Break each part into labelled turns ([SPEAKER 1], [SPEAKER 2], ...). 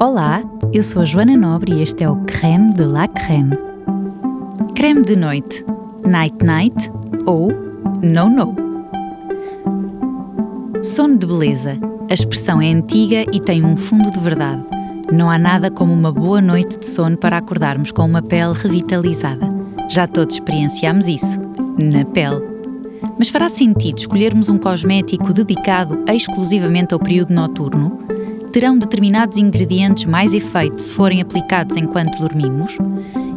[SPEAKER 1] Olá, eu sou a Joana Nobre e este é o Creme de la Creme. Creme de noite, night night ou no no. Sono de beleza. A expressão é antiga e tem um fundo de verdade. Não há nada como uma boa noite de sono para acordarmos com uma pele revitalizada. Já todos experienciamos isso, na pele. Mas fará sentido escolhermos um cosmético dedicado exclusivamente ao período noturno? Terão determinados ingredientes mais efeito se forem aplicados enquanto dormimos?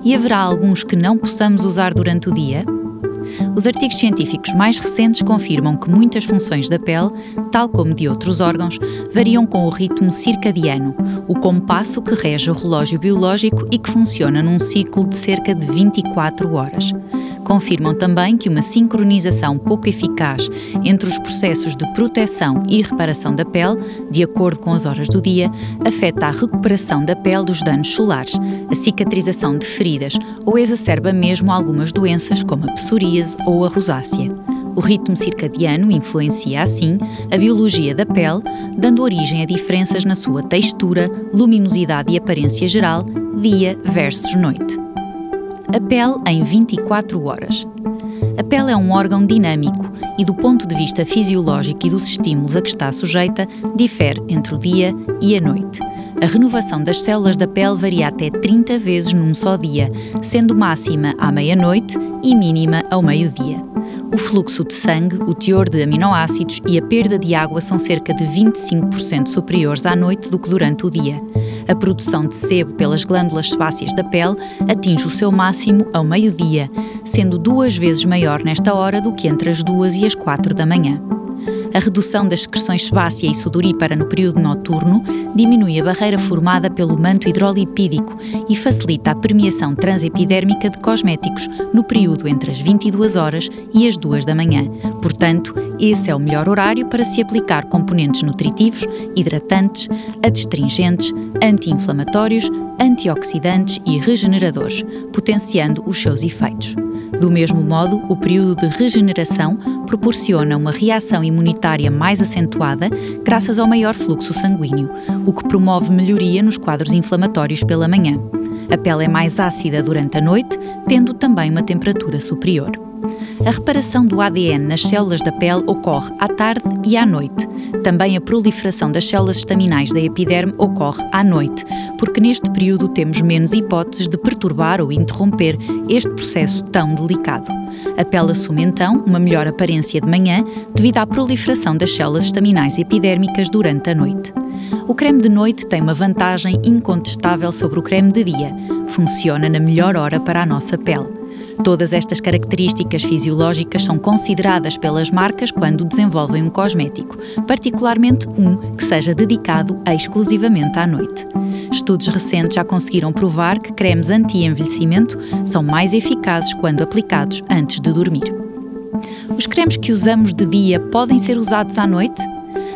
[SPEAKER 1] E haverá alguns que não possamos usar durante o dia? Os artigos científicos mais recentes confirmam que muitas funções da pele, tal como de outros órgãos, variam com o ritmo circadiano, o compasso que rege o relógio biológico e que funciona num ciclo de cerca de 24 horas confirmam também que uma sincronização pouco eficaz entre os processos de proteção e reparação da pele, de acordo com as horas do dia, afeta a recuperação da pele dos danos solares, a cicatrização de feridas ou exacerba mesmo algumas doenças como a psoríase ou a rosácea. O ritmo circadiano influencia, assim, a biologia da pele, dando origem a diferenças na sua textura, luminosidade e aparência geral, dia versus noite. A pele em 24 horas. A pele é um órgão dinâmico e, do ponto de vista fisiológico e dos estímulos a que está sujeita, difere entre o dia e a noite. A renovação das células da pele varia até 30 vezes num só dia, sendo máxima à meia-noite e mínima ao meio-dia. O fluxo de sangue, o teor de aminoácidos e a perda de água são cerca de 25% superiores à noite do que durante o dia. A produção de sebo pelas glândulas sebáceas da pele atinge o seu máximo ao meio-dia, sendo duas vezes maior nesta hora do que entre as duas e as quatro da manhã. A redução das secreções sebácea e sudorípara no período noturno diminui a barreira formada pelo manto hidrolipídico e facilita a permeação transepidérmica de cosméticos no período entre as 22 horas e as 2 da manhã. Portanto, esse é o melhor horário para se aplicar componentes nutritivos, hidratantes, adstringentes, anti-inflamatórios, antioxidantes e regeneradores, potenciando os seus efeitos. Do mesmo modo, o período de regeneração proporciona uma reação imunitária mais acentuada graças ao maior fluxo sanguíneo, o que promove melhoria nos quadros inflamatórios pela manhã. A pele é mais ácida durante a noite, tendo também uma temperatura superior. A reparação do ADN nas células da pele ocorre à tarde e à noite. Também a proliferação das células estaminais da epiderme ocorre à noite, porque neste período temos menos hipóteses de perturbar ou interromper este processo tão delicado. A pele assume então uma melhor aparência de manhã devido à proliferação das células estaminais epidérmicas durante a noite. O creme de noite tem uma vantagem incontestável sobre o creme de dia: funciona na melhor hora para a nossa pele. Todas estas características fisiológicas são consideradas pelas marcas quando desenvolvem um cosmético, particularmente um que seja dedicado exclusivamente à noite. Estudos recentes já conseguiram provar que cremes anti-envelhecimento são mais eficazes quando aplicados antes de dormir. Os cremes que usamos de dia podem ser usados à noite?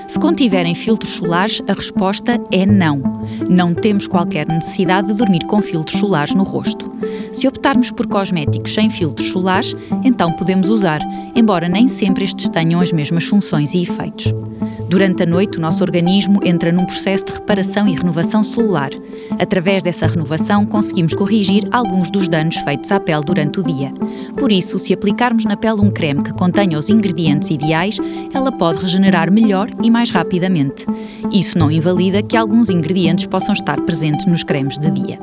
[SPEAKER 1] Se contiverem filtros solares, a resposta é não. Não temos qualquer necessidade de dormir com filtros solares no rosto. Se optarmos por cosméticos sem filtros solares, então podemos usar, embora nem sempre estes tenham as mesmas funções e efeitos. Durante a noite, o nosso organismo entra num processo de reparação e renovação celular. Através dessa renovação, conseguimos corrigir alguns dos danos feitos à pele durante o dia. Por isso, se aplicarmos na pele um creme que contenha os ingredientes ideais, ela pode regenerar melhor e mais rapidamente. Isso não invalida que alguns ingredientes possam estar presentes nos cremes de dia.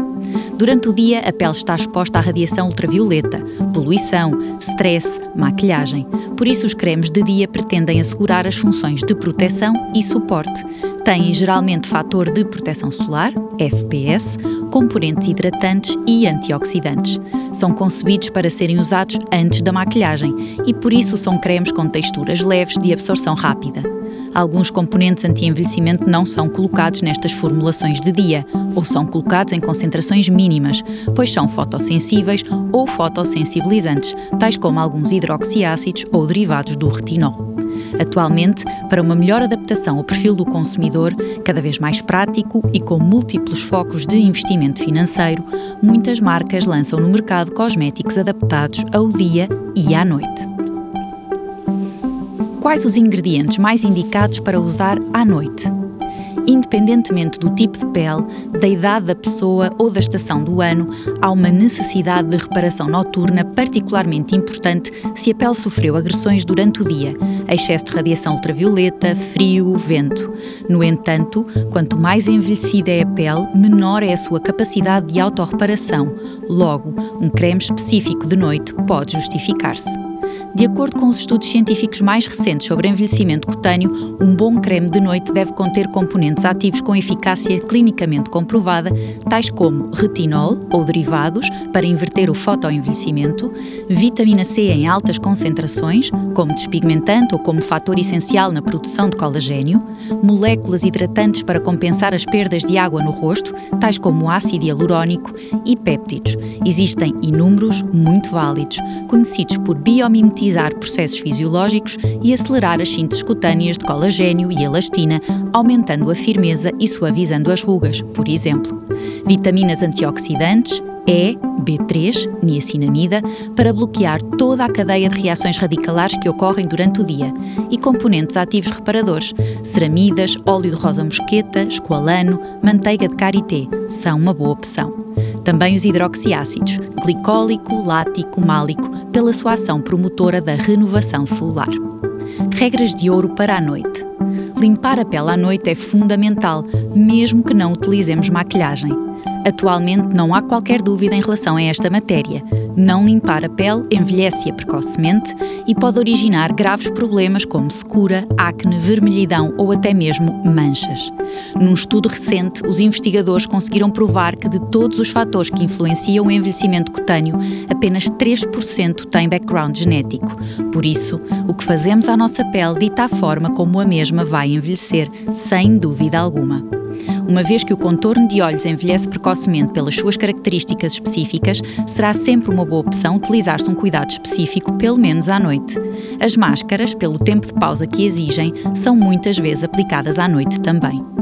[SPEAKER 1] Durante o dia, a pele está exposta à radiação ultravioleta, poluição, stress, maquilhagem. Por isso, os cremes de dia pretendem assegurar as funções de proteção e suporte. Têm geralmente fator de proteção solar, FPS, componentes hidratantes e antioxidantes. São concebidos para serem usados antes da maquilhagem e, por isso, são cremes com texturas leves de absorção rápida. Alguns componentes anti-envelhecimento não são colocados nestas formulações de dia ou são colocados em concentrações mínimas, pois são fotossensíveis ou fotossensibilizantes, tais como alguns hidroxiácidos ou derivados do retinol. Atualmente, para uma melhor adaptação ao perfil do consumidor, cada vez mais prático e com múltiplos focos de investimento financeiro, muitas marcas lançam no mercado cosméticos adaptados ao dia e à noite. Quais os ingredientes mais indicados para usar à noite? Independentemente do tipo de pele, da idade da pessoa ou da estação do ano, há uma necessidade de reparação noturna particularmente importante se a pele sofreu agressões durante o dia, excesso de radiação ultravioleta, frio, vento. No entanto, quanto mais envelhecida é a pele, menor é a sua capacidade de autorreparação. Logo, um creme específico de noite pode justificar-se. De acordo com os estudos científicos mais recentes sobre envelhecimento cutâneo, um bom creme de noite deve conter componentes ativos com eficácia clinicamente comprovada, tais como retinol ou derivados para inverter o fotoenvelhecimento, vitamina C em altas concentrações, como despigmentante ou como fator essencial na produção de colagênio, moléculas hidratantes para compensar as perdas de água no rosto, tais como ácido hialurónico, e péptidos. Existem inúmeros muito válidos, conhecidos por biomimetria mimetizar processos fisiológicos e acelerar as sínteses cutâneas de colagênio e elastina, aumentando a firmeza e suavizando as rugas, por exemplo. Vitaminas antioxidantes, E, B3, niacinamida, para bloquear toda a cadeia de reações radicalares que ocorrem durante o dia, e componentes ativos reparadores, ceramidas, óleo de rosa mosqueta, esqualano, manteiga de karité, são uma boa opção. Também os hidroxiácidos, glicólico, lático, málico, pela sua ação promotora da renovação celular. Regras de ouro para a noite. Limpar a pele à noite é fundamental, mesmo que não utilizemos maquilhagem. Atualmente não há qualquer dúvida em relação a esta matéria. Não limpar a pele envelhece-a precocemente e pode originar graves problemas como secura, acne, vermelhidão ou até mesmo manchas. Num estudo recente, os investigadores conseguiram provar que de todos os fatores que influenciam o envelhecimento cutâneo, apenas 3% têm background genético. Por isso, o que fazemos à nossa pele dita a forma como a mesma vai envelhecer, sem dúvida alguma. Uma vez que o contorno de olhos envelhece precocemente pelas suas características específicas, será sempre uma boa opção utilizar-se um cuidado específico, pelo menos à noite. As máscaras, pelo tempo de pausa que exigem, são muitas vezes aplicadas à noite também.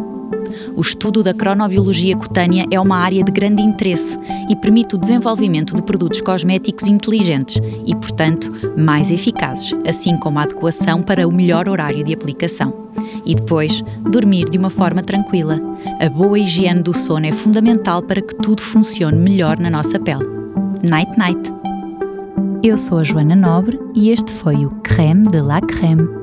[SPEAKER 1] O estudo da cronobiologia cutânea é uma área de grande interesse e permite o desenvolvimento de produtos cosméticos inteligentes e, portanto, mais eficazes, assim como a adequação para o melhor horário de aplicação. E depois, dormir de uma forma tranquila. A boa higiene do sono é fundamental para que tudo funcione melhor na nossa pele. Night Night! Eu sou a Joana Nobre e este foi o Creme de la Creme